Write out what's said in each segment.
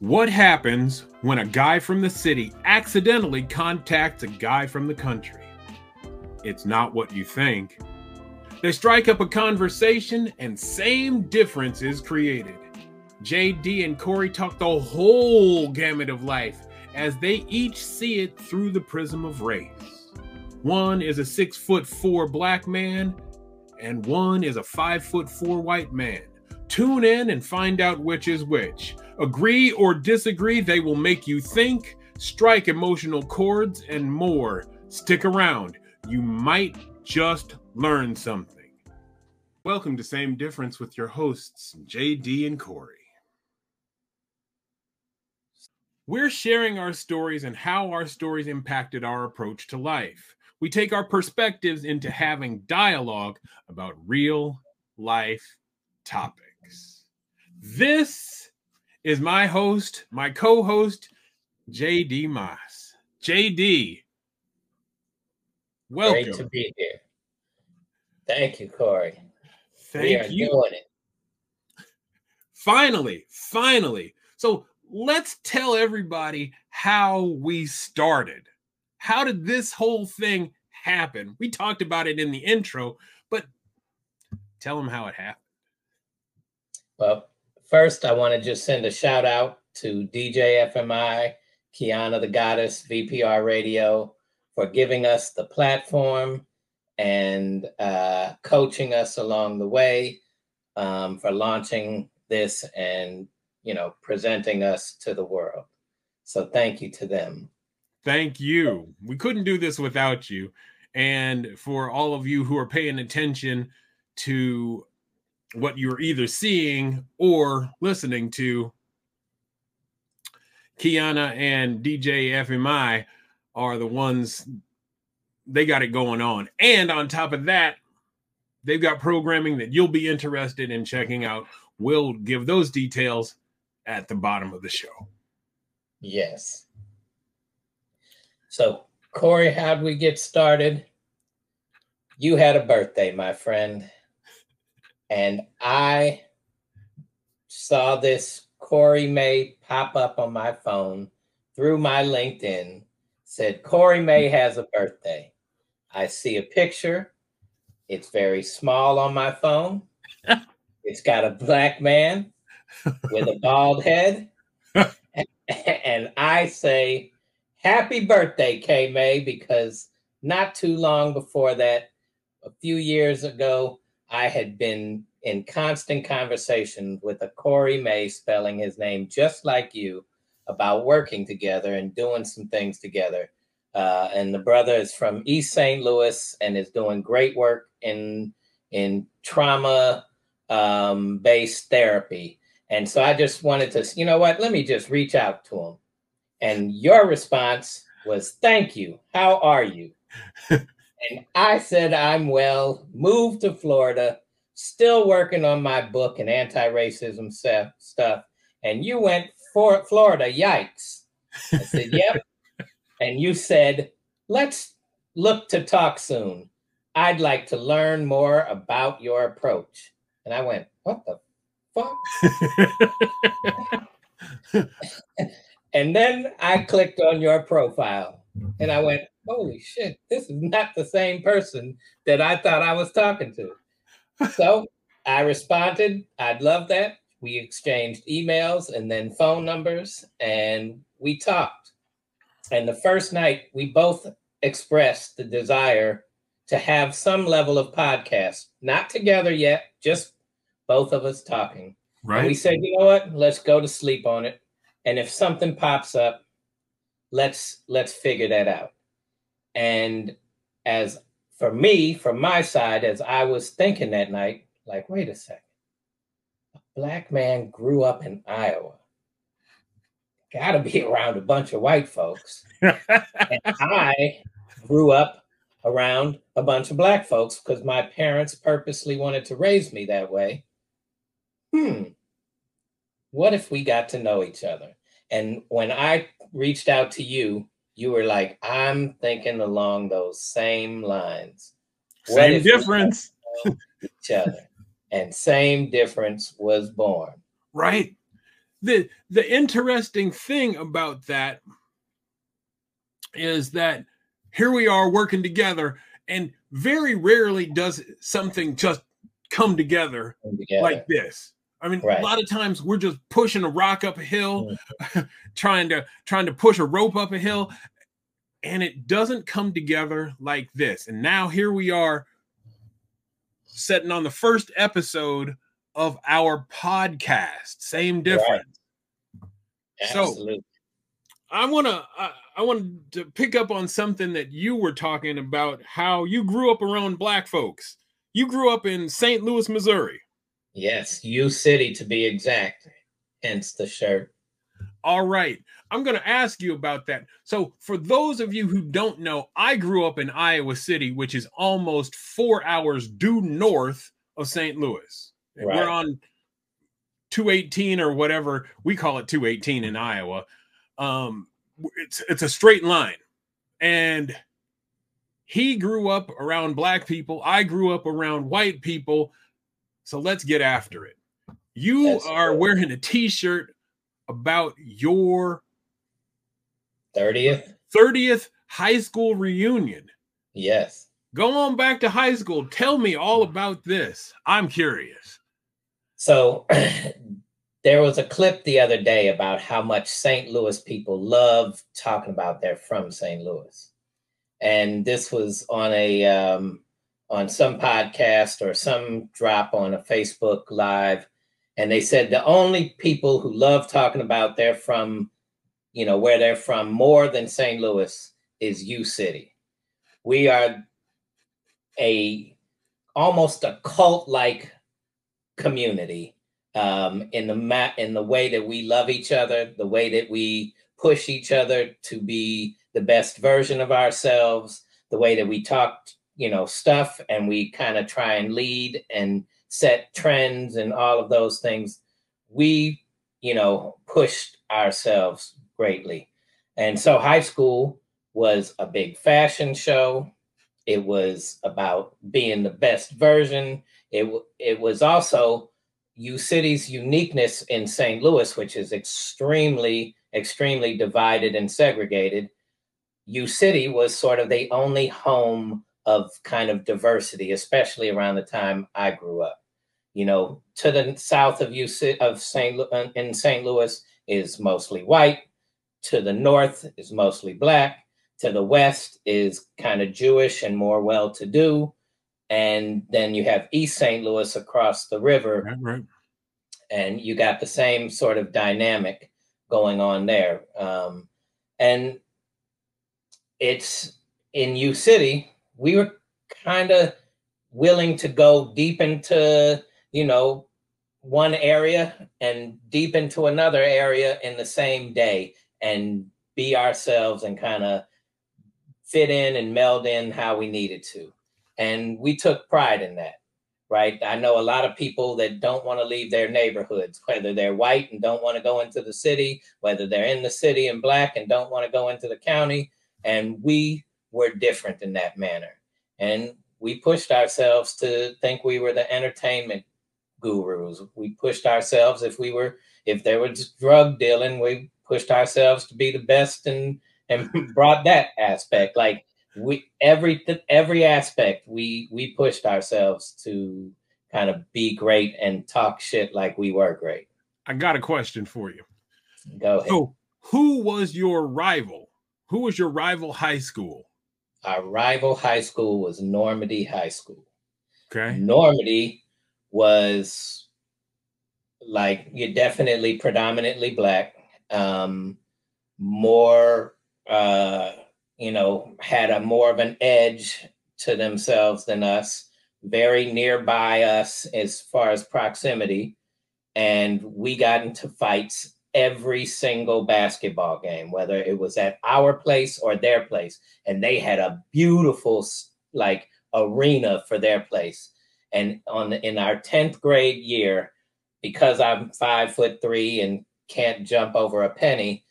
What happens when a guy from the city accidentally contacts a guy from the country? It's not what you think. They strike up a conversation, and same difference is created. JD and Corey talk the whole gamut of life as they each see it through the prism of race. One is a six foot four black man, and one is a five foot four white man. Tune in and find out which is which. Agree or disagree, they will make you think, strike emotional chords, and more. Stick around. You might just learn something. Welcome to Same Difference with your hosts, JD and Corey. We're sharing our stories and how our stories impacted our approach to life. We take our perspectives into having dialogue about real life topics. This is my host, my co host, JD Moss. JD, welcome. Great to be here. Thank you, Corey. Thank we are you. doing it. Finally, finally. So let's tell everybody how we started. How did this whole thing happen? We talked about it in the intro, but tell them how it happened. Well, first, I want to just send a shout out to DJ FMI, Kiana the Goddess, VPR Radio, for giving us the platform and uh, coaching us along the way, um, for launching this and you know presenting us to the world. So thank you to them. Thank you. We couldn't do this without you. And for all of you who are paying attention to what you're either seeing or listening to, Kiana and DJ FMI are the ones they got it going on. And on top of that, they've got programming that you'll be interested in checking out. We'll give those details at the bottom of the show. Yes. So, Corey, how'd we get started? You had a birthday, my friend. And I saw this Corey May pop up on my phone through my LinkedIn, said, Corey May has a birthday. I see a picture. It's very small on my phone. it's got a black man with a bald head. and I say, Happy birthday, K May, because not too long before that, a few years ago, I had been in constant conversation with a Corey May spelling his name just like you about working together and doing some things together. Uh, and the brother is from East St. Louis and is doing great work in in trauma um, based therapy. And so I just wanted to, you know what? Let me just reach out to him. And your response was, "Thank you. How are you?" and I said, "I'm well. Moved to Florida. Still working on my book and anti-racism stuff." Stuff. And you went for Florida. Yikes! I said, "Yep." and you said, let's look to talk soon. I'd like to learn more about your approach. And I went, what the fuck? and then I clicked on your profile and I went, holy shit, this is not the same person that I thought I was talking to. So I responded, I'd love that. We exchanged emails and then phone numbers and we talked. And the first night, we both expressed the desire to have some level of podcast, not together yet, just both of us talking. Right. And we said, you know what? Let's go to sleep on it. And if something pops up, let's let's figure that out. And as for me, from my side, as I was thinking that night, like, wait a second. A black man grew up in Iowa got to be around a bunch of white folks. and I grew up around a bunch of black folks because my parents purposely wanted to raise me that way. Hmm. What if we got to know each other? And when I reached out to you, you were like, I'm thinking along those same lines. Same difference. each other. And same difference was born. Right the the interesting thing about that is that here we are working together and very rarely does something just come together, together. like this I mean, right. a lot of times we're just pushing a rock up a hill, mm. trying to trying to push a rope up a hill, and it doesn't come together like this. And now here we are setting on the first episode of our podcast. Same difference. Right. So I want to I, I wanted to pick up on something that you were talking about how you grew up around black folks. You grew up in St. Louis, Missouri. Yes, U City to be exact. Hence the shirt. All right. I'm going to ask you about that. So, for those of you who don't know, I grew up in Iowa City, which is almost four hours due north of St. Louis. Right. We're on 218 or whatever we call it 218 in Iowa. Um, it's it's a straight line, and he grew up around black people. I grew up around white people. So let's get after it. You are wearing a t-shirt about your 30th 30th high school reunion. Yes. Go on back to high school. Tell me all about this. I'm curious. So there was a clip the other day about how much St. Louis people love talking about they're from St. Louis. And this was on a um, on some podcast or some drop on a Facebook live, and they said the only people who love talking about they're from, you know, where they're from more than St. Louis is U City. We are a almost a cult like community um, in the mat in the way that we love each other, the way that we push each other to be the best version of ourselves, the way that we talk you know stuff and we kind of try and lead and set trends and all of those things we you know pushed ourselves greatly. And so high school was a big fashion show. It was about being the best version. It, it was also u city's uniqueness in st louis which is extremely extremely divided and segregated. U city was sort of the only home of kind of diversity, especially around the time I grew up. You know, to the south of you of St. Uh, in St. Louis is mostly white. To the north is mostly black. To the west is kind of Jewish and more well-to-do. And then you have East St. Louis across the river. Right, right. And you got the same sort of dynamic going on there. Um, and it's in U City, we were kind of willing to go deep into, you know, one area and deep into another area in the same day and be ourselves and kind of fit in and meld in how we needed to. And we took pride in that, right? I know a lot of people that don't want to leave their neighborhoods, whether they're white and don't want to go into the city, whether they're in the city and black and don't want to go into the county. And we were different in that manner. And we pushed ourselves to think we were the entertainment gurus. We pushed ourselves if we were if there was drug dealing, we pushed ourselves to be the best and and brought that aspect. Like we every every aspect we we pushed ourselves to kind of be great and talk shit like we were great. I got a question for you. Go ahead. So, who was your rival? Who was your rival high school? Our rival high school was Normandy High School. Okay. Normandy was like you're definitely predominantly black. Um, more uh, you know, had a more of an edge to themselves than us, very nearby us as far as proximity. And we got into fights every single basketball game, whether it was at our place or their place. And they had a beautiful like arena for their place. And on the, in our 10th grade year, because I'm five foot three and can't jump over a penny,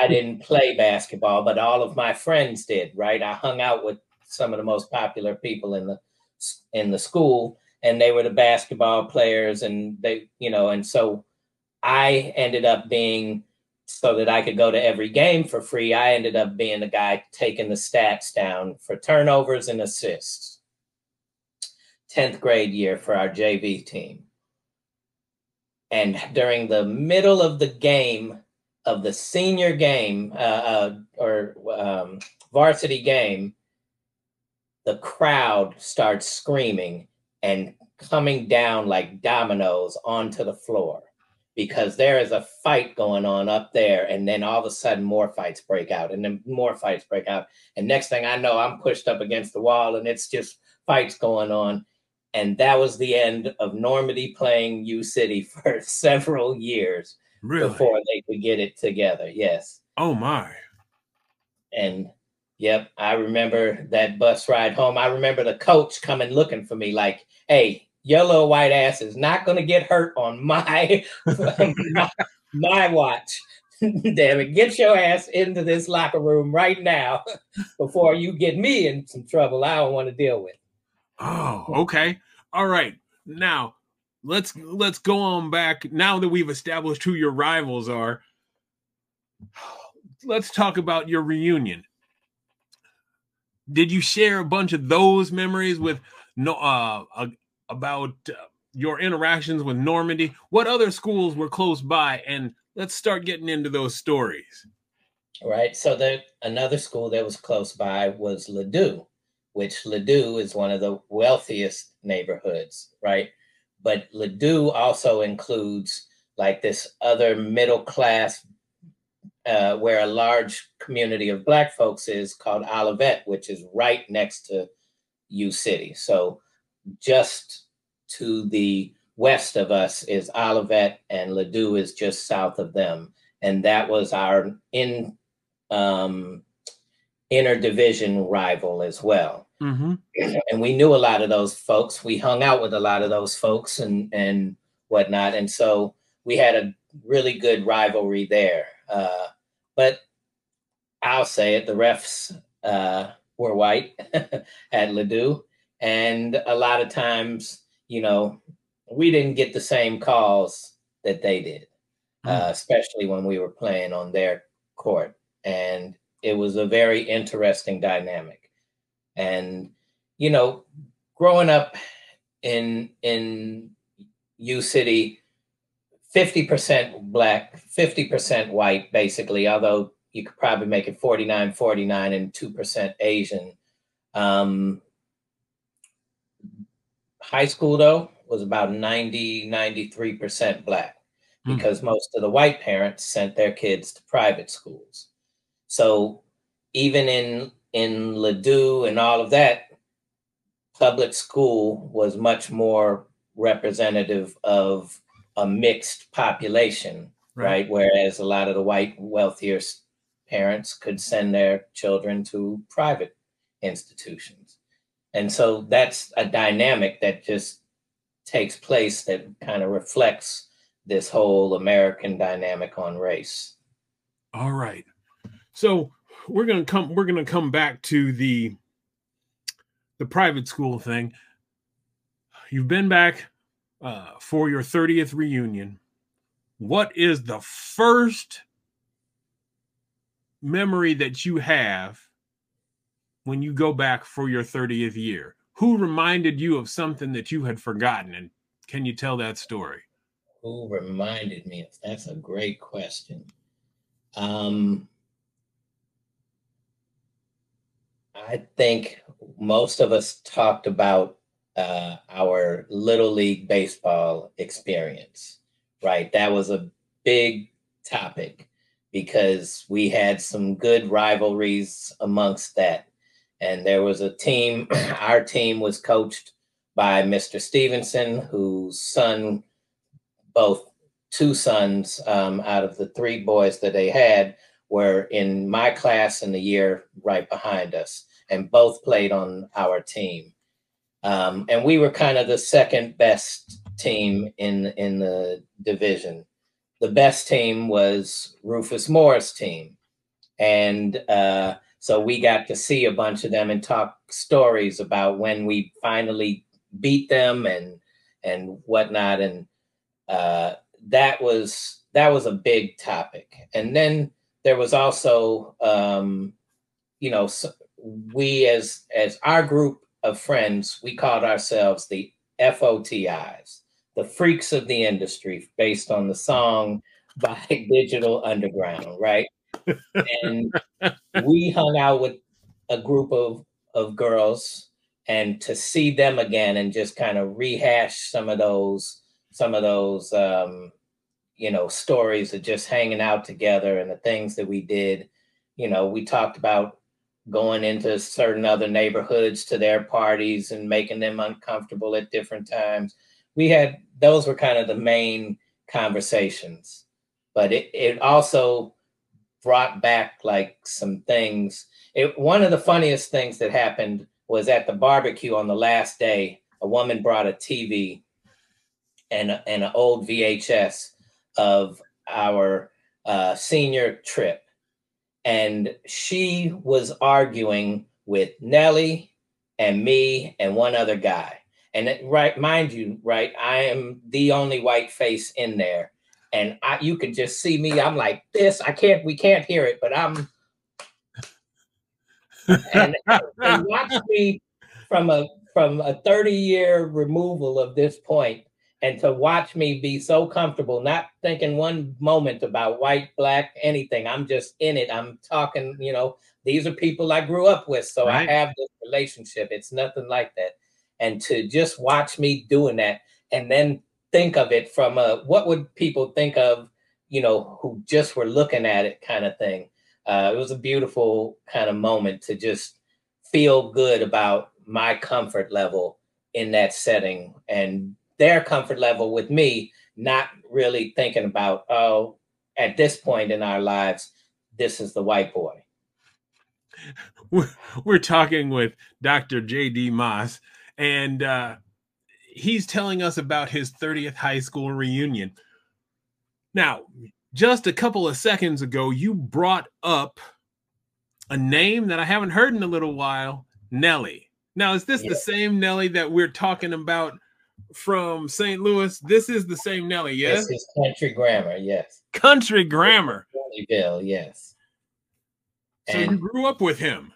I didn't play basketball, but all of my friends did, right? I hung out with some of the most popular people in the in the school and they were the basketball players and they, you know, and so I ended up being so that I could go to every game for free. I ended up being the guy taking the stats down for turnovers and assists. 10th grade year for our JV team. And during the middle of the game, of the senior game uh, uh, or um, varsity game, the crowd starts screaming and coming down like dominoes onto the floor because there is a fight going on up there and then all of a sudden more fights break out and then more fights break out. And next thing i know i'm pushed up against the wall and it's just fights going on. And that was the end of normandy playing u city for several years really? before they could get it together yes. Oh my. And yep i remember that bus ride home. I remember the coach coming looking for me like hey little white ass is not going to get hurt on my, my, my watch. Damn it, get your ass into this locker room right now before you get me in some trouble I don't want to deal with. Oh, okay. All right. Now, let's let's go on back now that we've established who your rivals are. Let's talk about your reunion. Did you share a bunch of those memories with no uh, a, about uh, your interactions with Normandy. What other schools were close by? And let's start getting into those stories. Right. So the another school that was close by was Ladue, which Ladue is one of the wealthiest neighborhoods, right? But Ladue also includes like this other middle class uh, where a large community of black folks is called Olivette, which is right next to U City. So just to the west of us is Olivette, and Ladue is just south of them. And that was our in um, interdivision rival as well. Mm-hmm. And we knew a lot of those folks. We hung out with a lot of those folks and and whatnot. And so we had a really good rivalry there. Uh, but I'll say it: the refs uh, were white at Ladue, and a lot of times, you know, we didn't get the same calls that they did, mm. uh, especially when we were playing on their court. And it was a very interesting dynamic. And, you know, growing up in in U City, 50% black, 50% white, basically, although you could probably make it 49, 49, and 2% Asian. Um, High school, though, was about 90, 93% black hmm. because mm. most of the white parents sent their kids to private schools. So even in in Ladue and all of that, public school was much more representative of a mixed population, right? right? Whereas a lot of the white wealthier parents could send their children to private institutions. And so that's a dynamic that just takes place that kind of reflects this whole American dynamic on race. All right. So we're gonna come we're gonna come back to the the private school thing. You've been back uh, for your 30th reunion. What is the first memory that you have when you go back for your 30th year? Who reminded you of something that you had forgotten? And can you tell that story? Who reminded me that's a great question. Um, I think most of us talked about uh, our little league baseball experience, right? That was a big topic because we had some good rivalries amongst that and there was a team. Our team was coached by Mr. Stevenson, whose son, both two sons um, out of the three boys that they had, were in my class in the year right behind us, and both played on our team. Um, and we were kind of the second best team in in the division. The best team was Rufus Moore's team, and uh, so we got to see a bunch of them and talk stories about when we finally beat them and and whatnot. And uh, that was that was a big topic. And then there was also, um, you know, we as as our group of friends, we called ourselves the FOTIs, the freaks of the industry, based on the song by Digital Underground, right? And we hung out with a group of of girls. And to see them again and just kind of rehash some of those some of those um, you know stories of just hanging out together and the things that we did. You know we talked about going into certain other neighborhoods to their parties and making them uncomfortable at different times. We had those were kind of the main conversations. But it, it also brought back like some things it, one of the funniest things that happened was at the barbecue on the last day a woman brought a tv and, and an old vhs of our uh, senior trip. And she was arguing with Nellie and me and one other guy. And it, right, mind you, right, I am the only white face in there. And I, you can just see me. I'm like this. I can't. We can't hear it, but I'm. and, and watch me from a from a 30 year removal of this point and to watch me be so comfortable, not thinking one moment about white, black, anything. I'm just in it. I'm talking, you know, these are people I grew up with. So right. I have this relationship. It's nothing like that. And to just watch me doing that and then think of it from a what would people think of, you know, who just were looking at it kind of thing. Uh, it was a beautiful kind of moment to just feel good about my comfort level in that setting and their comfort level with me, not really thinking about, oh, at this point in our lives, this is the white boy. We're, talking with Dr. J.D. Moss, and uh, he's telling us about his 30th high school reunion. Now, just a couple of seconds ago, you brought up a name that I haven't heard in a little while Nelly. Now, is this yeah. the same Nelly that we're talking about from St. Louis. This is the same Nelly, yes? This is Country Grammar, yes. Country Grammar. Bill, yes. So and you grew up with him.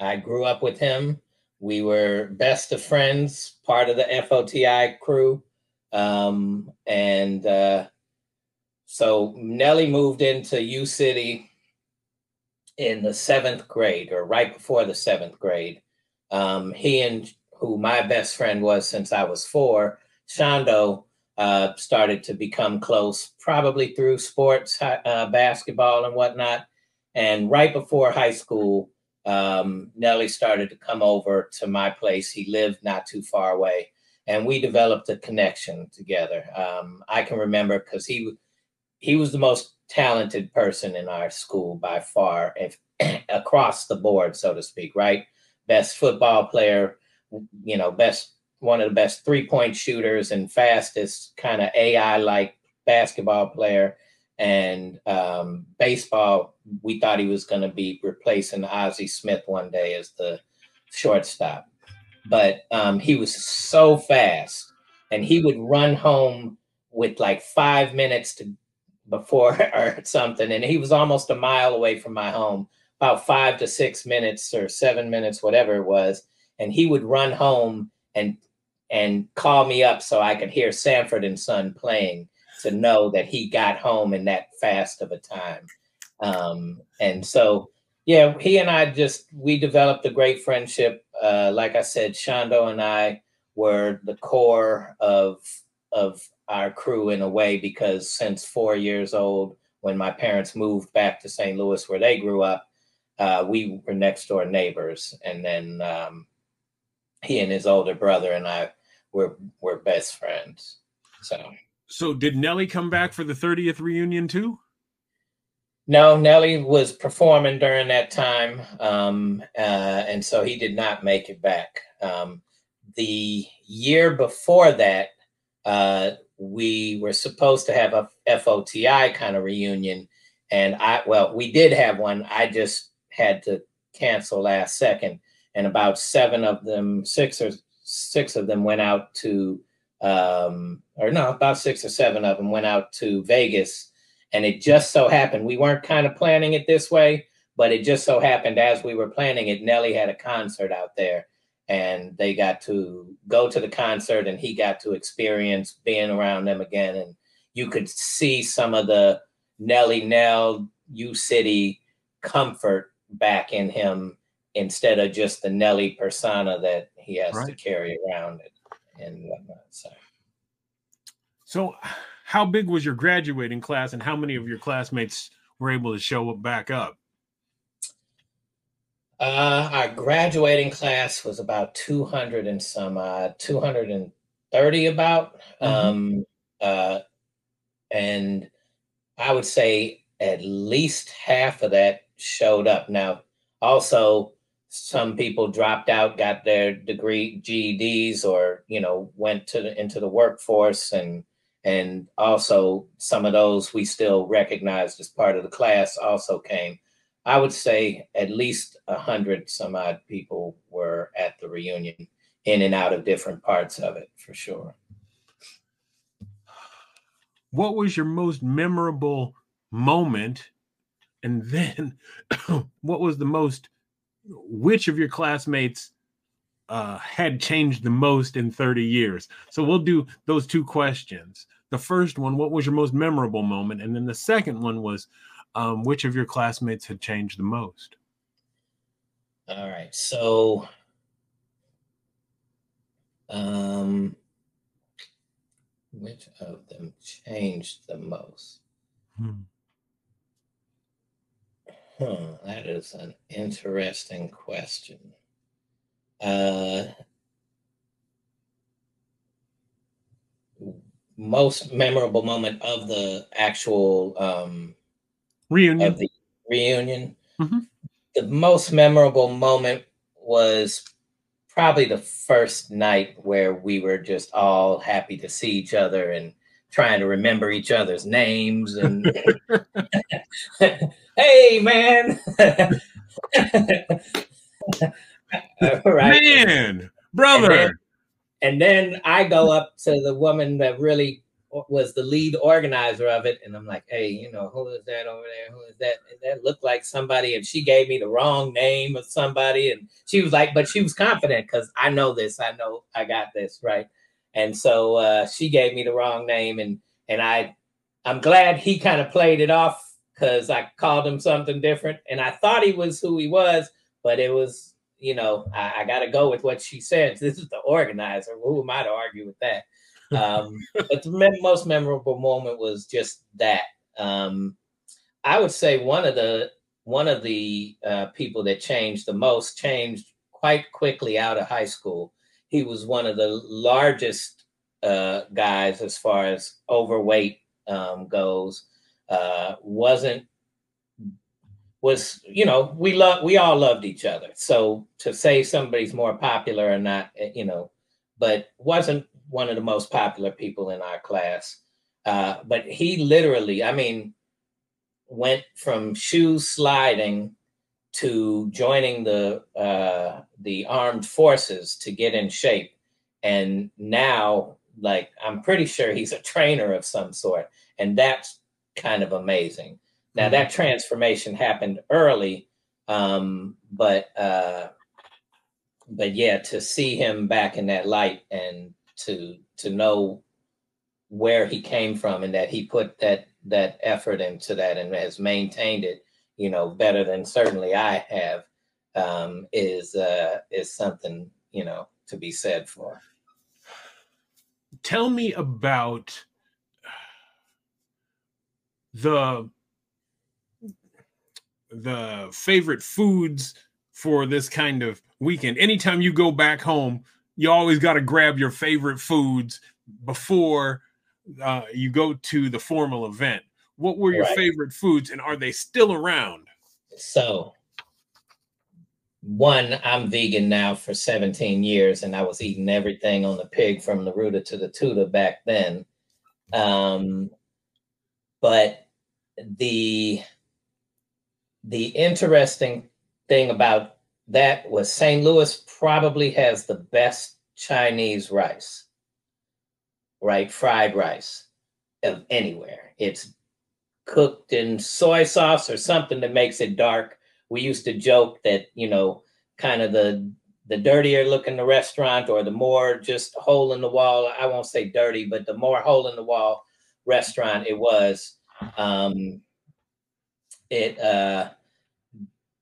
I grew up with him. We were best of friends, part of the FOTI crew. Um, and uh, so Nelly moved into U City in the seventh grade or right before the seventh grade. Um, he and who my best friend was since I was four, Shondo, uh, started to become close, probably through sports, uh, basketball, and whatnot. And right before high school, um, Nelly started to come over to my place. He lived not too far away, and we developed a connection together. Um, I can remember because he he was the most talented person in our school by far, if, across the board, so to speak. Right, best football player, you know, best one of the best three point shooters and fastest kind of AI like basketball player. And um, baseball, we thought he was going to be replacing Ozzie Smith one day as the shortstop. But um, he was so fast, and he would run home with like five minutes to before or something, and he was almost a mile away from my home, about five to six minutes or seven minutes, whatever it was and he would run home and and call me up so I could hear Sanford and Son playing to know that he got home in that fast of a time. Um, and so, yeah, he and I just we developed a great friendship. Uh, like I said, Shondo and I were the core of of our crew in a way because since four years old, when my parents moved back to St. Louis where they grew up, uh, we were next door neighbors, and then um, he and his older brother and I were were best friends. So So did Nelly come back for the 30th reunion too? No, Nelly was performing during that time. Um, uh, and so he did not make it back. Um, the year before that, uh, we were supposed to have a FOTI kind of reunion. And I, well, we did have one. I just had to cancel last second and about seven of them, six or six of them went out to um, or no, about six or seven of them went out to Vegas. And it just so happened, we weren't kind of planning it this way, but it just so happened as we were planning it, Nelly had a concert out there and they got to go to the concert and he got to experience being around them again. And you could see some of the Nelly Nell, U City comfort back in him instead of just the Nelly persona that he has right. to carry around and whatnot. So. so, how big was your graduating class, and how many of your classmates were able to show up back up? Uh, our graduating class was about 200 and some uh 230 about. Mm-hmm. Um, uh, and I would say at least half of that showed up. Now, also, some people dropped out, got their degree GEDs, or you know, went to the, into the workforce, and and also some of those we still recognized as part of the class also came. I would say at least a hundred some odd people were at the reunion, in and out of different parts of it for sure. What was your most memorable moment? And then, what was the most? Which of your classmates uh, had changed the most in 30 years? So we'll do those two questions. The first one, what was your most memorable moment? And then the second one was, um, which of your classmates had changed the most? All right. So, um, which of them changed the most? Hmm. Huh, that is an interesting question. Uh, most memorable moment of the actual um, reunion. Of the reunion. Mm-hmm. The most memorable moment was probably the first night where we were just all happy to see each other and trying to remember each other's names and hey man right man brother and then, and then i go up to the woman that really was the lead organizer of it, and I'm like, hey, you know, who is that over there? Who is that? And that looked like somebody, and she gave me the wrong name of somebody, and she was like, but she was confident because I know this, I know I got this right, and so uh, she gave me the wrong name, and and I, I'm glad he kind of played it off because I called him something different, and I thought he was who he was, but it was, you know, I, I got to go with what she said. This is the organizer. Who am I to argue with that? Um, but the most memorable moment was just that. Um, I would say one of the one of the uh, people that changed the most changed quite quickly out of high school. He was one of the largest uh, guys as far as overweight um, goes. Uh, wasn't was you know we love we all loved each other. So to say somebody's more popular or not, eh, you know, but wasn't one of the most popular people in our class. Uh, but he literally, I mean, went from shoes sliding to joining the uh, the armed forces to get in shape, and now, like, I'm pretty sure he's a trainer of some sort, and that's kind of amazing. Now mm-hmm. that transformation happened early, um, but uh, but yeah, to see him back in that light and to to know where he came from and that he put that that effort into that and has maintained it you know better than certainly i have um, is uh, is something you know to be said for tell me about the the favorite foods for this kind of weekend anytime you go back home you always got to grab your favorite foods before uh, you go to the formal event. What were your right. favorite foods, and are they still around? So, one, I'm vegan now for 17 years, and I was eating everything on the pig from the rooter to the tutor back then. Um, but the the interesting thing about that was St. Louis probably has the best Chinese rice. right? Fried rice of anywhere. It's cooked in soy sauce or something that makes it dark. We used to joke that, you know, kind of the the dirtier looking the restaurant or the more just hole in the wall, I won't say dirty, but the more hole in the wall restaurant it was, um it uh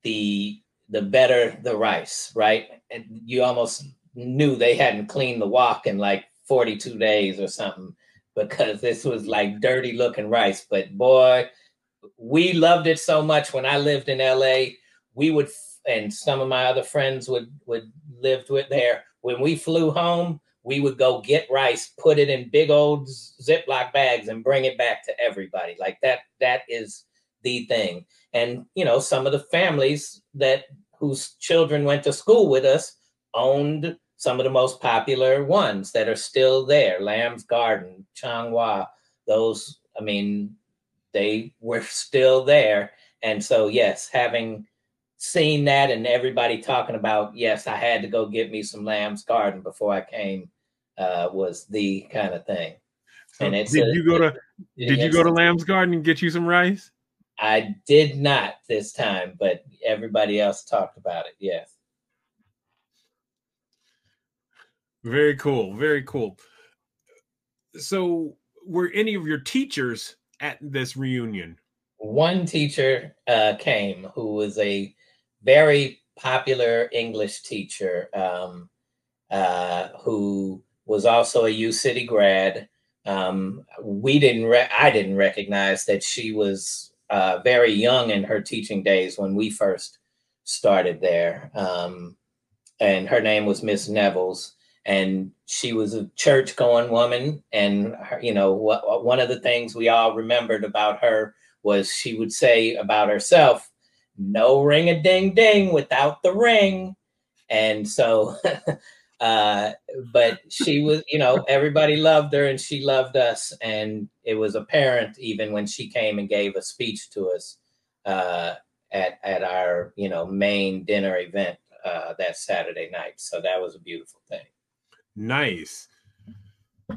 the the better the rice, right? And you almost knew they hadn't cleaned the wok in like 42 days or something because this was like dirty looking rice. But boy, we loved it so much when I lived in LA. We would, and some of my other friends would would lived with there. When we flew home, we would go get rice, put it in big old Ziploc bags, and bring it back to everybody. Like that. That is the thing. And you know, some of the families that whose children went to school with us owned some of the most popular ones that are still there lamb's garden changhua those i mean they were still there and so yes having seen that and everybody talking about yes i had to go get me some lamb's garden before i came uh, was the kind of thing so and it's did a, you go to did you go to lamb's garden and get you some rice i did not this time but everybody else talked about it yes very cool. Very cool. So, were any of your teachers at this reunion? One teacher uh, came who was a very popular English teacher um, uh, who was also a U City grad. Um, we didn't, re- I didn't recognize that she was uh, very young in her teaching days when we first started there. Um, and her name was Miss Nevels and she was a church going woman and you know what, one of the things we all remembered about her was she would say about herself no ring a ding ding without the ring and so uh but she was you know everybody loved her and she loved us and it was apparent even when she came and gave a speech to us uh at at our you know main dinner event uh that saturday night so that was a beautiful thing Nice.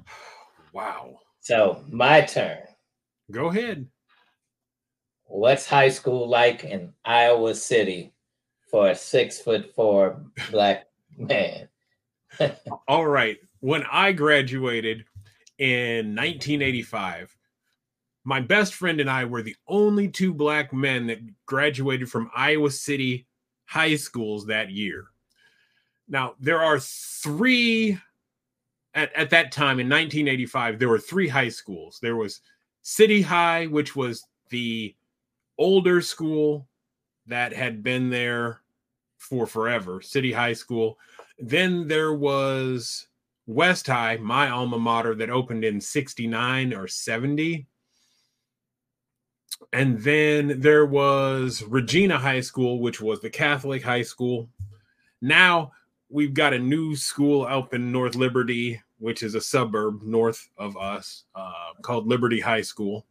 Wow. So my turn. Go ahead. What's high school like in Iowa City for a six foot four black man? All right. When I graduated in 1985, my best friend and I were the only two black men that graduated from Iowa City high schools that year. Now, there are three at, at that time in 1985, there were three high schools. There was City High, which was the older school that had been there for forever, City High School. Then there was West High, my alma mater, that opened in 69 or 70. And then there was Regina High School, which was the Catholic high school. Now we've got a new school up in North Liberty, which is a suburb north of us, uh, called Liberty High School.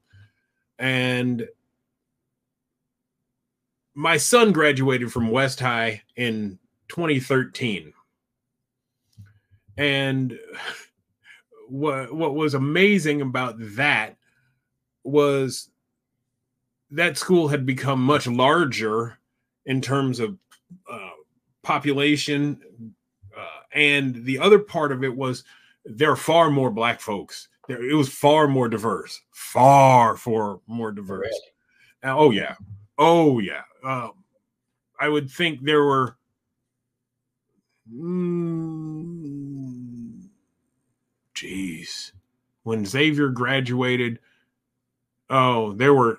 And my son graduated from West High in 2013. And what what was amazing about that was that school had become much larger in terms of uh, population. Uh, and the other part of it was there are far more black folks. There, it was far more diverse, far, far more diverse. Uh, oh yeah, oh yeah. Um, I would think there were. Mm, geez, when Xavier graduated, Oh, there were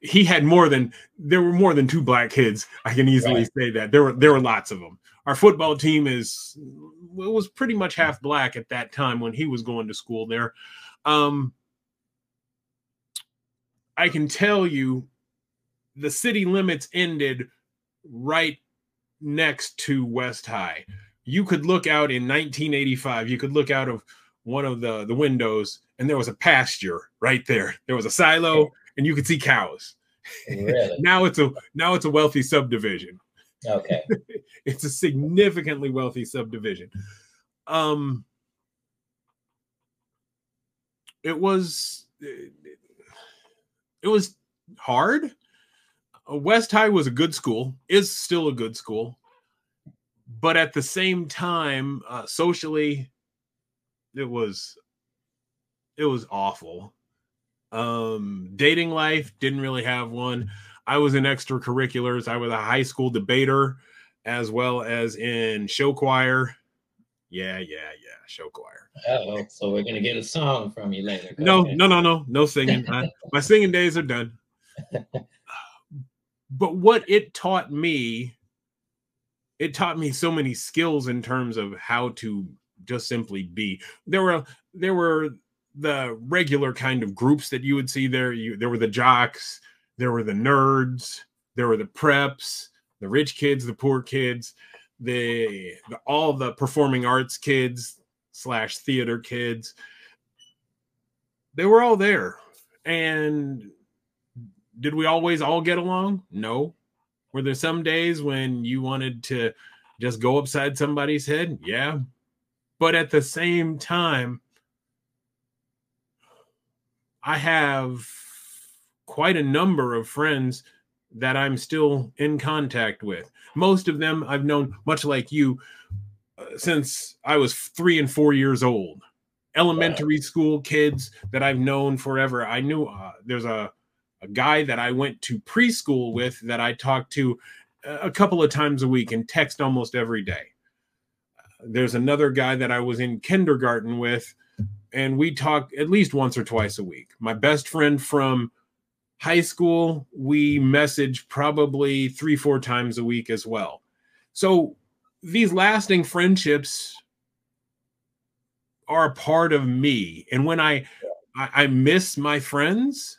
he had more than there were more than two black kids. I can easily right. say that. There were there were lots of them. Our football team is it was pretty much half black at that time when he was going to school there. Um I can tell you the city limits ended right next to West High. You could look out in 1985, you could look out of one of the the windows and there was a pasture right there. There was a silo and you could see cows. Really? now it's a now it's a wealthy subdivision. Okay. it's a significantly wealthy subdivision. Um it was it was hard. West High was a good school, is still a good school, but at the same time, uh, socially, it was it was awful. Um, dating life didn't really have one. I was in extracurriculars. I was a high school debater as well as in show choir. Yeah, yeah, yeah, show choir. Oh, so we're gonna get a song from you later. No, no, no, no, no singing. I, my singing days are done. but what it taught me, it taught me so many skills in terms of how to just simply be. There were there were the regular kind of groups that you would see there. You there were the jocks, there were the nerds, there were the preps, the rich kids, the poor kids, the, the all the performing arts kids slash theater kids. They were all there. And did we always all get along? No. Were there some days when you wanted to just go upside somebody's head? Yeah. But at the same time, I have quite a number of friends that I'm still in contact with. Most of them I've known, much like you, uh, since I was three and four years old. Elementary wow. school kids that I've known forever. I knew uh, there's a, a guy that I went to preschool with that I talked to a couple of times a week and text almost every day. There's another guy that I was in kindergarten with, and we talk at least once or twice a week. My best friend from high school, we message probably three, four times a week as well. So these lasting friendships are a part of me. And when I, I, I miss my friends,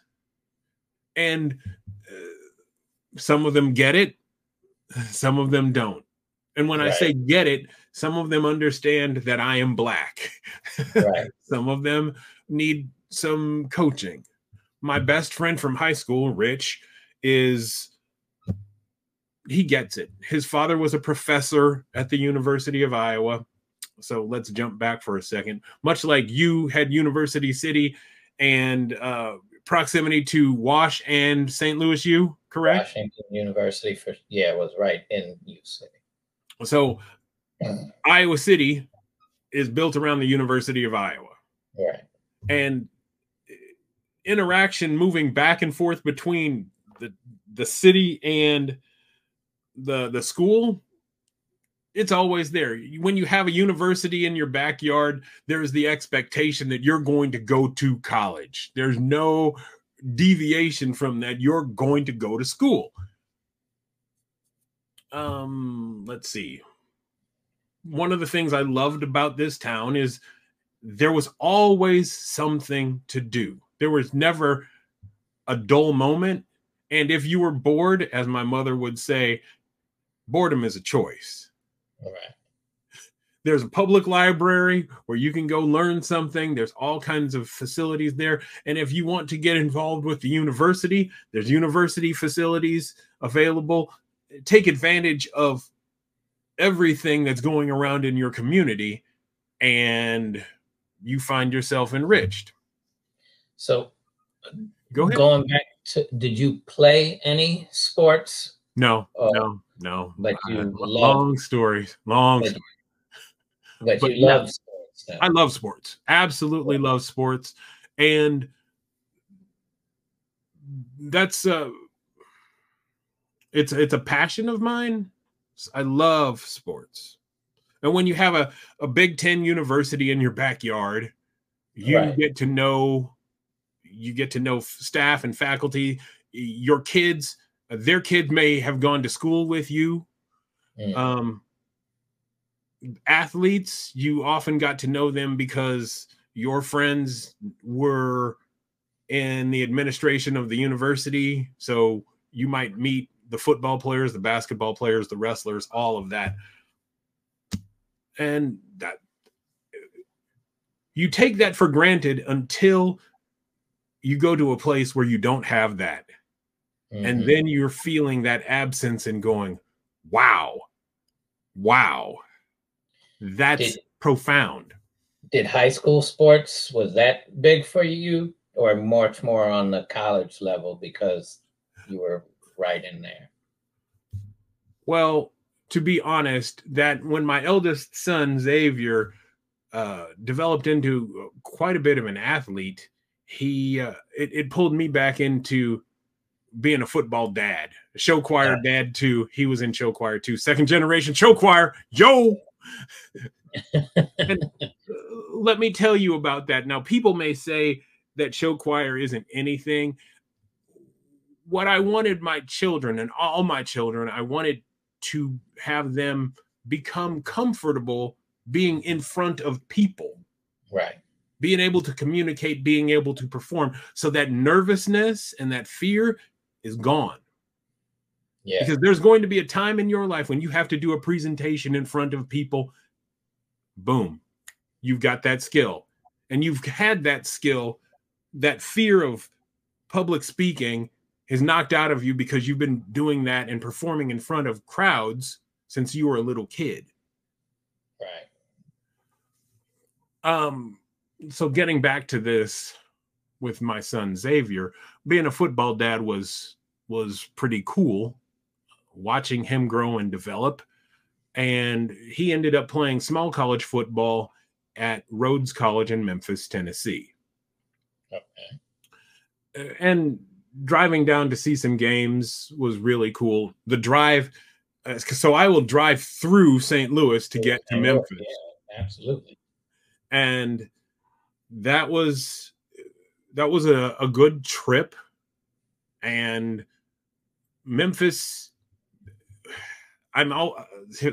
and uh, some of them get it, some of them don't. And when right. I say get it, some of them understand that I am black. Right. some of them need some coaching my best friend from high school, Rich, is he gets it. His father was a professor at the University of Iowa. So let's jump back for a second. Much like you had University City and uh, proximity to Wash and St. Louis U, correct? Washington University for yeah, it was right in U City. So Iowa City is built around the University of Iowa. Right. And eh, interaction moving back and forth between the the city and the the school it's always there. When you have a university in your backyard there's the expectation that you're going to go to college. There's no deviation from that. You're going to go to school. Um let's see. One of the things i loved about this town is there was always something to do. There was never a dull moment. And if you were bored, as my mother would say, boredom is a choice. All right. There's a public library where you can go learn something. There's all kinds of facilities there. And if you want to get involved with the university, there's university facilities available. Take advantage of everything that's going around in your community and you find yourself enriched. So, go ahead. Going back to, did you play any sports? No, uh, no, no. But you uh, love, long stories, long. But, story. but, but you love sports. I love sports. Absolutely yeah. love sports, and that's uh it's it's a passion of mine. I love sports. And when you have a, a Big Ten university in your backyard, you right. get to know you get to know staff and faculty your kids their kids may have gone to school with you mm. um, athletes you often got to know them because your friends were in the administration of the university so you might meet the football players the basketball players the wrestlers all of that and that you take that for granted until you go to a place where you don't have that. Mm-hmm. And then you're feeling that absence and going, wow, wow, that's Did, profound. did high school sports was that big for you or much more on the college level because you were right in there well to be honest that when my eldest son xavier uh, developed into quite a bit of an athlete he uh, it, it pulled me back into being a football dad show choir yeah. dad too he was in show choir too second generation show choir yo and uh, let me tell you about that. Now, people may say that show choir isn't anything. What I wanted my children and all my children, I wanted to have them become comfortable being in front of people. Right. Being able to communicate, being able to perform. So that nervousness and that fear is gone. Yeah. Because there's going to be a time in your life when you have to do a presentation in front of people boom, you've got that skill. And you've had that skill, that fear of public speaking is knocked out of you because you've been doing that and performing in front of crowds since you were a little kid. Right. Um, so getting back to this with my son Xavier, being a football dad was was pretty cool watching him grow and develop and he ended up playing small college football at Rhodes College in Memphis, Tennessee. Okay. And driving down to see some games was really cool. The drive, uh, so I will drive through St. Louis to get to Memphis. Yeah, absolutely. And that was that was a, a good trip. And Memphis I'm all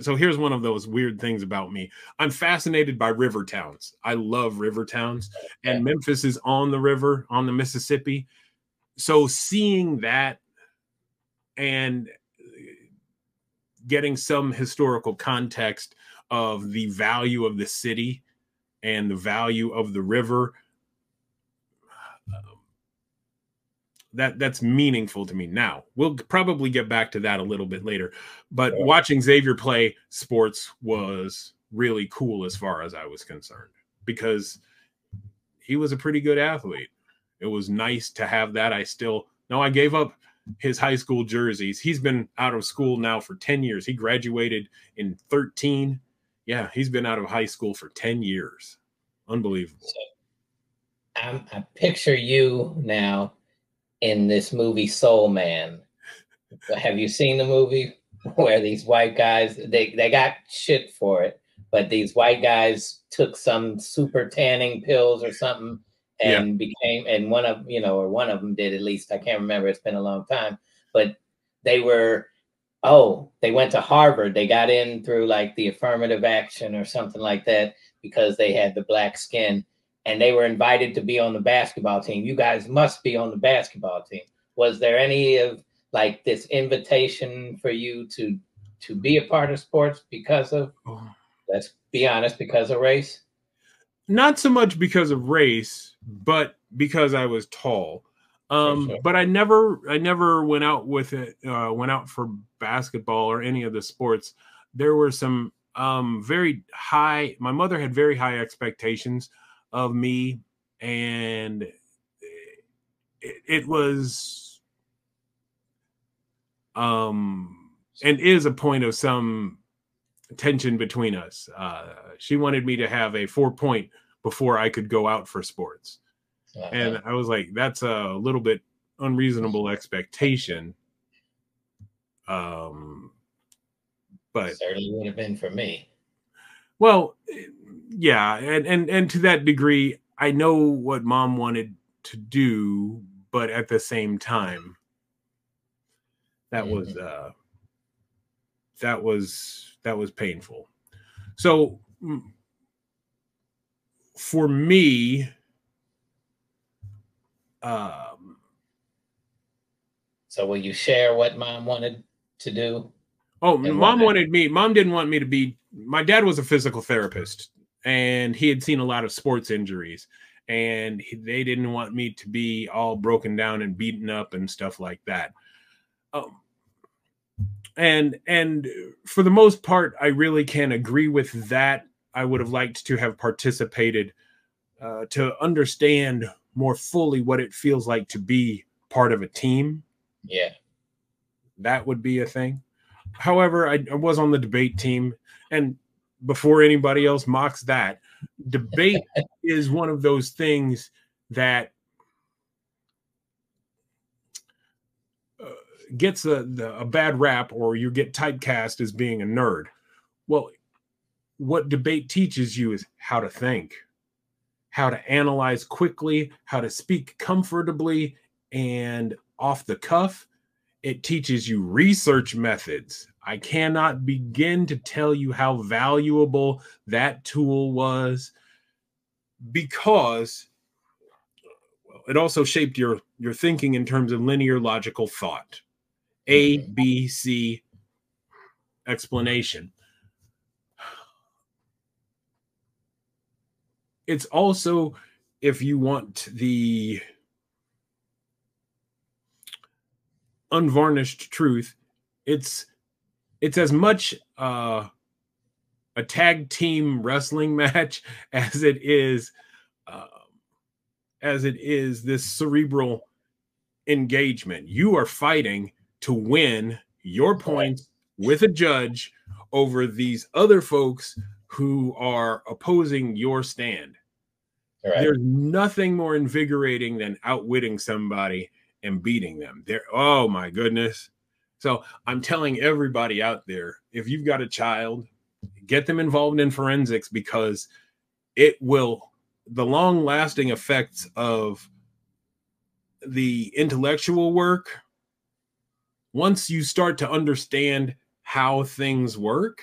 so here's one of those weird things about me. I'm fascinated by river towns. I love river towns, and Memphis is on the river on the Mississippi. So seeing that and getting some historical context of the value of the city and the value of the river that that's meaningful to me now. We'll probably get back to that a little bit later. But yeah. watching Xavier play sports was really cool as far as I was concerned because he was a pretty good athlete. It was nice to have that. I still no, I gave up his high school jerseys. He's been out of school now for 10 years. He graduated in 13. Yeah, he's been out of high school for 10 years. Unbelievable. So, I'm, I picture you now in this movie Soul Man. Have you seen the movie where these white guys they they got shit for it, but these white guys took some super tanning pills or something and yeah. became and one of you know or one of them did at least. I can't remember. It's been a long time. But they were oh they went to Harvard. They got in through like the affirmative action or something like that because they had the black skin and they were invited to be on the basketball team. You guys must be on the basketball team. Was there any of like this invitation for you to to be a part of sports because of oh. let's be honest because of race? Not so much because of race, but because I was tall. Um, sure. but I never I never went out with it uh, went out for basketball or any of the sports. There were some um, very high my mother had very high expectations of me and it, it was um and is a point of some tension between us. Uh she wanted me to have a four point before i could go out for sports. Uh-huh. and i was like that's a little bit unreasonable expectation. Um but certainly would have been for me. Well yeah, and and and to that degree, I know what mom wanted to do, but at the same time, that mm-hmm. was uh that was that was painful. So for me, um, so will you share what mom wanted to do? Oh, mom wanted me. Mom didn't want me to be. My dad was a physical therapist, and he had seen a lot of sports injuries and he, they didn't want me to be all broken down and beaten up and stuff like that um, and and for the most part i really can agree with that I would have liked to have participated uh, to understand more fully what it feels like to be part of a team. Yeah. That would be a thing. However, I, I was on the debate team, and before anybody else mocks that, debate is one of those things that uh, gets a, the, a bad rap or you get typecast as being a nerd. Well, what debate teaches you is how to think, how to analyze quickly, how to speak comfortably and off the cuff. It teaches you research methods. I cannot begin to tell you how valuable that tool was because well, it also shaped your your thinking in terms of linear logical thought. A. B, C explanation. It's also if you want the unvarnished truth, it's it's as much uh, a tag team wrestling match as it is uh, as it is this cerebral engagement. You are fighting to win your points with a judge over these other folks who are opposing your stand. Right. There's nothing more invigorating than outwitting somebody and beating them. There, oh my goodness. So I'm telling everybody out there, if you've got a child, get them involved in forensics because it will the long lasting effects of the intellectual work once you start to understand how things work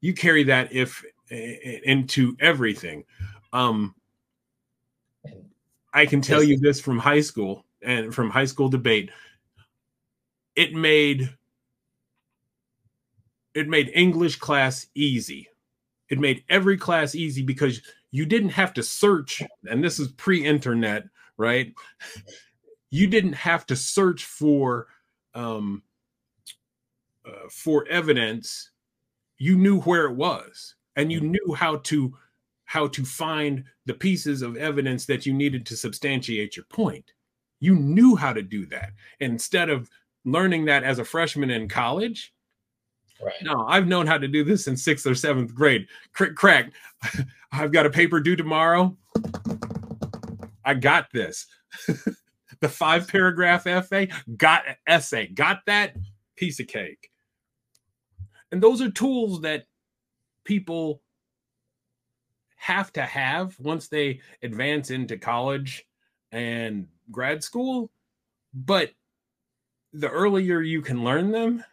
you carry that if into everything um i can tell you this from high school and from high school debate it made it made english class easy. It made every class easy because you didn't have to search and this is pre-internet right? You didn't have to search for um uh, for evidence. You knew where it was and you knew how to how to find the pieces of evidence that you needed to substantiate your point you knew how to do that instead of learning that as a freshman in college Right. No, I've known how to do this in sixth or seventh grade. Crack, crack. I've got a paper due tomorrow. I got this. the five paragraph FA, got essay, got that piece of cake. And those are tools that people have to have once they advance into college and grad school. But the earlier you can learn them,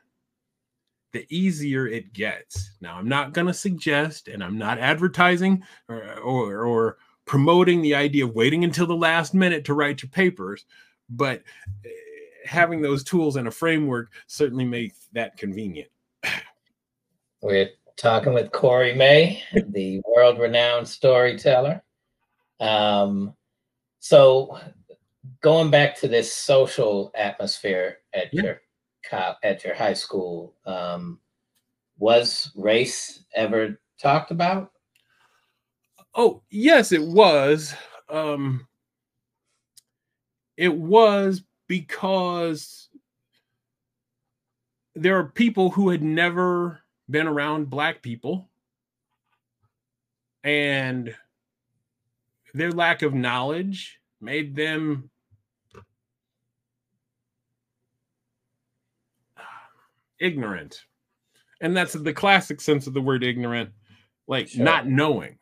the easier it gets. Now, I'm not going to suggest, and I'm not advertising or, or, or promoting the idea of waiting until the last minute to write your papers, but eh, having those tools and a framework certainly make that convenient. We're talking with Corey May, the world renowned storyteller. Um, so, going back to this social atmosphere at yeah. your at your high school. Um, was race ever talked about? Oh, yes, it was. Um, it was because there are people who had never been around black people and their lack of knowledge made them ignorant. And that's the classic sense of the word ignorant, like sure. not knowing,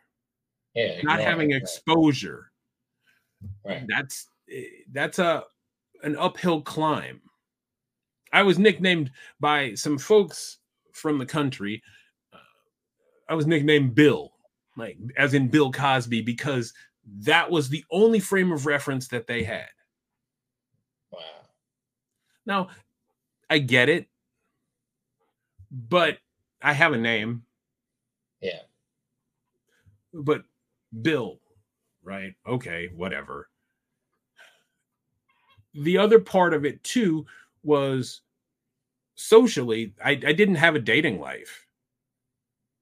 yeah, not having exposure. Right. That's eh, that's a an uphill climb. I was nicknamed by some folks from the country. Uh, I was nicknamed Bill, like as in Bill Cosby, because that was the only frame of reference that they had. Wow. Now, I get it but I have a name. Yeah. But Bill, right? Okay, whatever. The other part of it too was socially, I, I didn't have a dating life.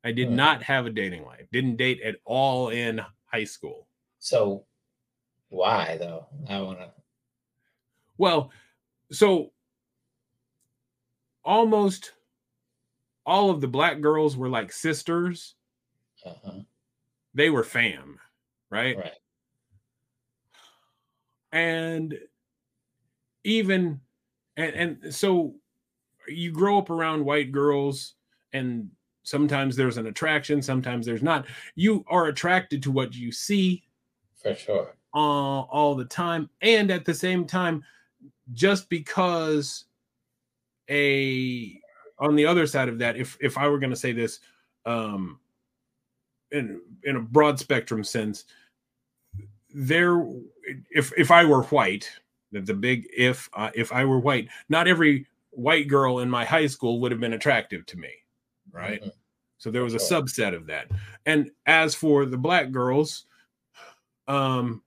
I did Hmm. not have a dating life. Didn't date at all in high school. Didn't date at all in high school. So why though? I want to. Well, so almost all of the black girls were like sisters. Uh-huh. They were fam, right? Right. And even and and so you grow up around white girls and sometimes there's an attraction, sometimes there's not. You are attracted to what you see For sure. uh, all the time and at the same time just because a on the other side of that if if i were going to say this um in in a broad spectrum sense there if if i were white the, big if uh, if i were white not every white girl in my high school would have been attractive to me right? Mhm. so there was a subset of that. And as for the black girls um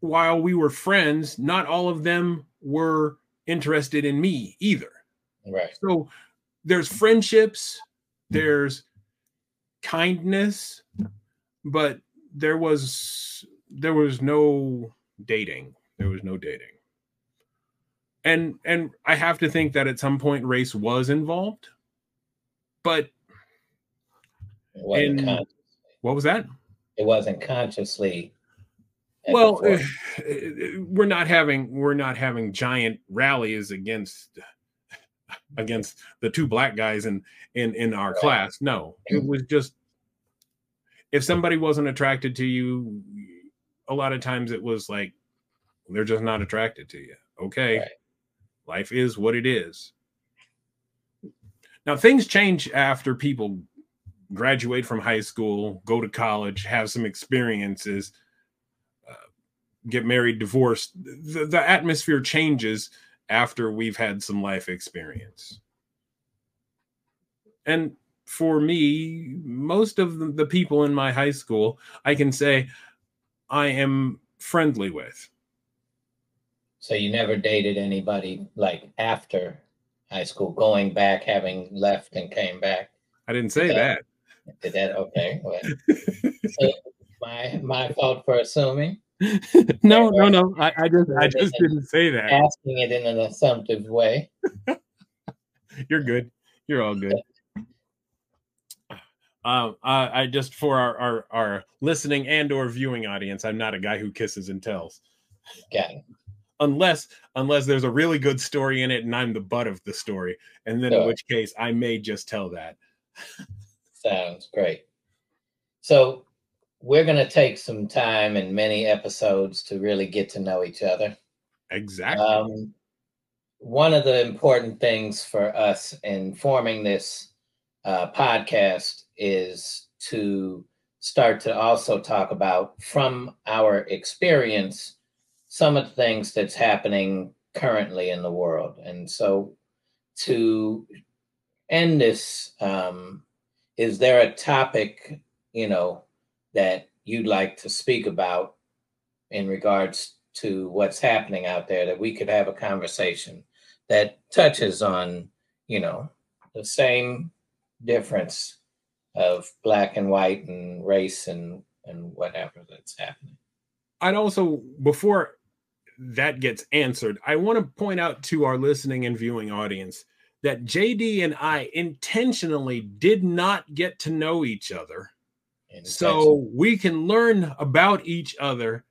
while we were friends not all of them were interested in me either Right. so there's friendships hmm. there's kindness but there was there was no dating there was no dating and and i have to think that at some point race was involved but And- what was that it wasn't consciously. Well fore- uh, we're not having we're not having giant rallies against against the two black guys in in in our Right. class. No it was just if somebody wasn't attracted to you a lot of times it was like they're just not attracted to you. Okay Right. life is what it is. Now things change after people graduate from high school go to college have some experiences get married divorced the, the atmosphere changes after we've had some life experience and for me most of the- people in my high school i can say i am friendly with so you never dated anybody like after high school, going back, having left and came back. i didn't say Yeah. that Did that? Okay. Well, so my my fault for assuming, no no no. I, I just i just didn't say that. asking it in an assumptive way. you're good. You're all good. Um I, I just for our, our our listening and or viewing audience i'm not a guy who kisses and tells. It. unless unless there's a really good story in it and i'm the butt of the story. And then in which case i may just tell that. Sounds great. So we're going to take some time and many episodes to really get to know each other. exactly Um, one of the important things for us in forming this uh, podcast is to start to also talk about from our experience some of the things that's happening currently in the world. And so to end this, um, is there a topic, you know, that you'd like to speak about in regards to what's happening out there that we could have a conversation that touches on, you know, the same difference of black and white and race and and whatever that's happening. I'd also, before that gets answered, I want to point out to our listening and viewing audience that JD and I intentionally did not get to know each other so we can learn about each other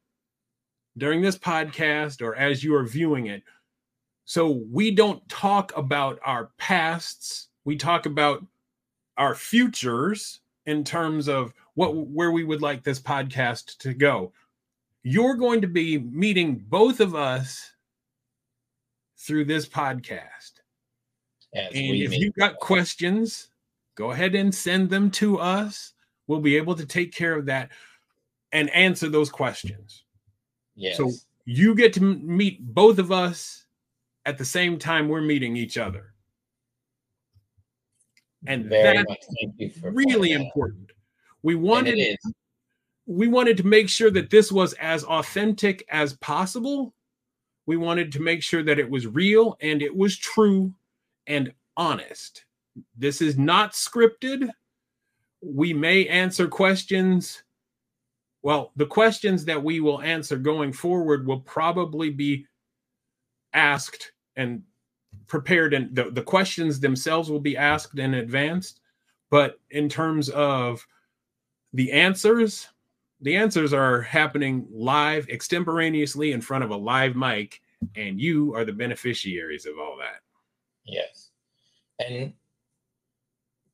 during this podcast or as you are viewing it. So we don't talk about our pasts, we talk about our futures in terms of what where we would like this podcast to go. You're going to be meeting both of us through this podcast. as And if meet- you've got questions, go ahead and send them to us. We'll be able to take care of that and answer those questions. yes, So you get to meet both of us at the same time we're meeting each other. And very that's thank you for really important. We wanted we wanted to make sure that this was as authentic as possible. We wanted to make sure that it was real and it was true and honest This is not scripted. We may answer questions. Well, the questions that we will answer going forward will probably be asked and prepared, and the, the questions themselves will be asked in advance. But in terms of the answers, the answers are happening live, extemporaneously in front of a live mic, and you are the beneficiaries of all that. Yes. And,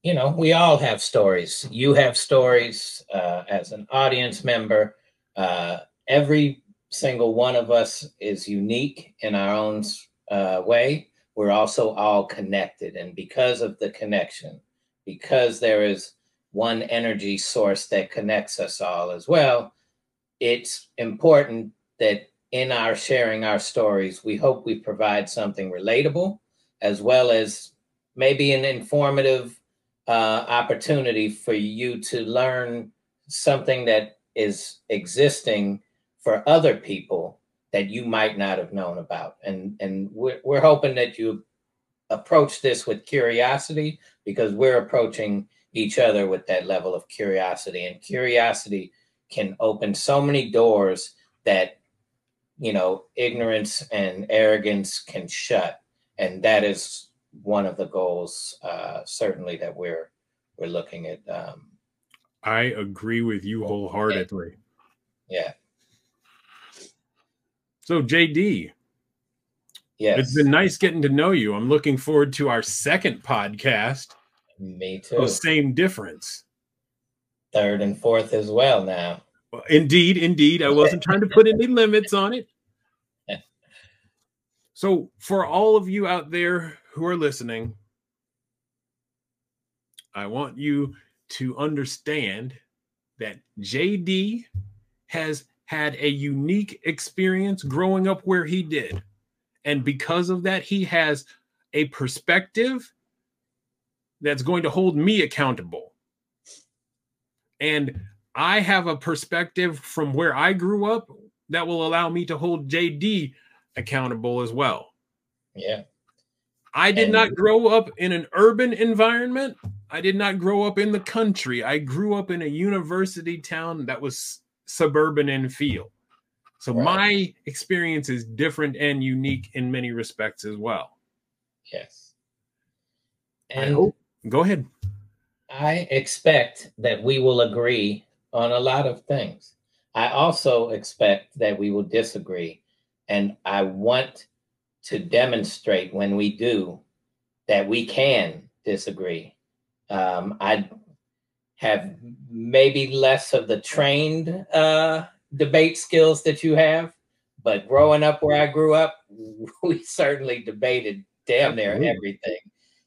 you know, we all have stories. You have stories uh, as an audience member. Uh, every single one of us is unique in our own uh, way. We're also all connected. And because of the connection, because there is one energy source that connects us all as well, it's important that in our sharing our stories, we hope we provide something relatable as well as maybe an informative uh, opportunity for you to learn something that is existing for other people that you might not have known about. And, and we're, we're hoping that you approach this with curiosity because we're approaching each other with that level of curiosity and curiosity can open so many doors that you know ignorance and arrogance can shut and that is one of the goals uh, certainly that we're we're looking at um, i agree with you wholeheartedly yeah so jd yes it's been nice getting to know you i'm looking forward to our second podcast me too. The same difference. Third and fourth as well now. Well, indeed, indeed. I wasn't trying to put any limits on it. So, for all of you out there who are listening, I want you to understand that JD has had a unique experience growing up where he did. And because of that, he has a perspective that's going to hold me accountable. And I have a perspective from where I grew up that will allow me to hold JD accountable as well. Yeah. I did and- not grow up in an urban environment. I did not grow up in the country. I grew up in a university town that was suburban in feel. So right. my experience is different and unique in many respects as well. Yes. And Go ahead. I expect that we will agree on a lot of things. I also expect that we will disagree. And I want to demonstrate when we do that we can disagree. Um, I have maybe less of the trained uh, debate skills that you have, but growing up where I grew up, we certainly debated damn near everything.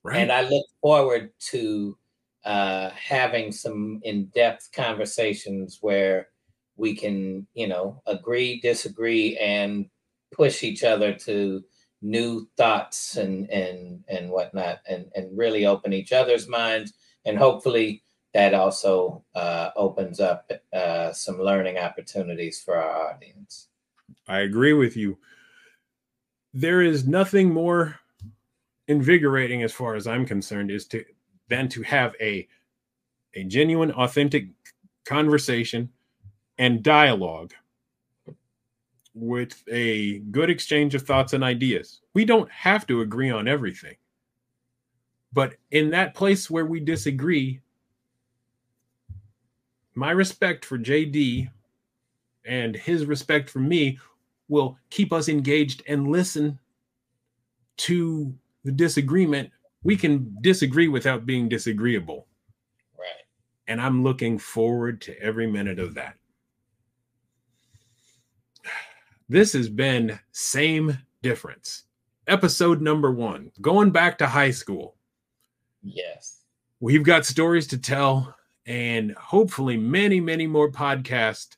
Right. And I look forward to uh, having some in-depth conversations where we can, you know, agree, disagree, and push each other to new thoughts and and and whatnot, and and really open each other's minds, and hopefully that also uh, opens up uh, some learning opportunities for our audience. I agree with you. There is nothing more invigorating as far as I'm concerned is to than to have a a genuine authentic conversation and dialogue with a good exchange of thoughts and ideas. We don't have to agree on everything. But in that place where we disagree, my respect for JD and his respect for me will keep us engaged and listen to the disagreement, we can disagree without being disagreeable. Right. And I'm looking forward to every minute of that. This has been Same Difference, episode number one, going back to high school. Yes. We've got stories to tell and hopefully many, many more podcast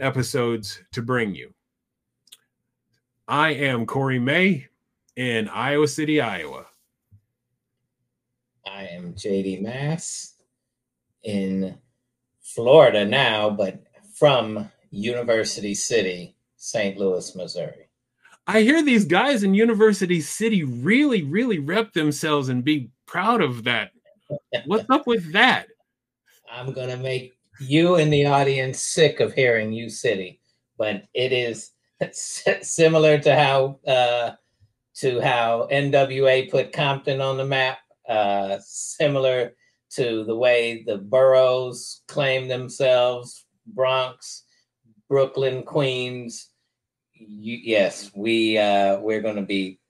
episodes to bring you. I am Corey May in Iowa City, Iowa. I am JD Mass in Florida now, but from University City, St. Louis, Missouri. I hear these guys in University City really, really rep themselves and be proud of that. What's up with that? I'm going to make you and the audience sick of hearing U City, but it is similar to how uh, to how NWA put Compton on the map. Uh, similar to the way the boroughs claim themselves, Bronx, Brooklyn, Queens. You, yes, we uh, we're going to be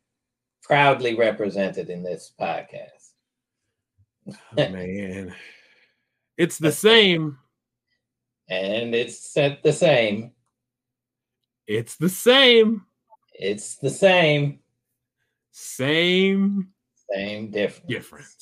proudly represented in this podcast. oh, man, it's the same, and it's said the same. It's the same. It's the same. Same. Same difference. Difference.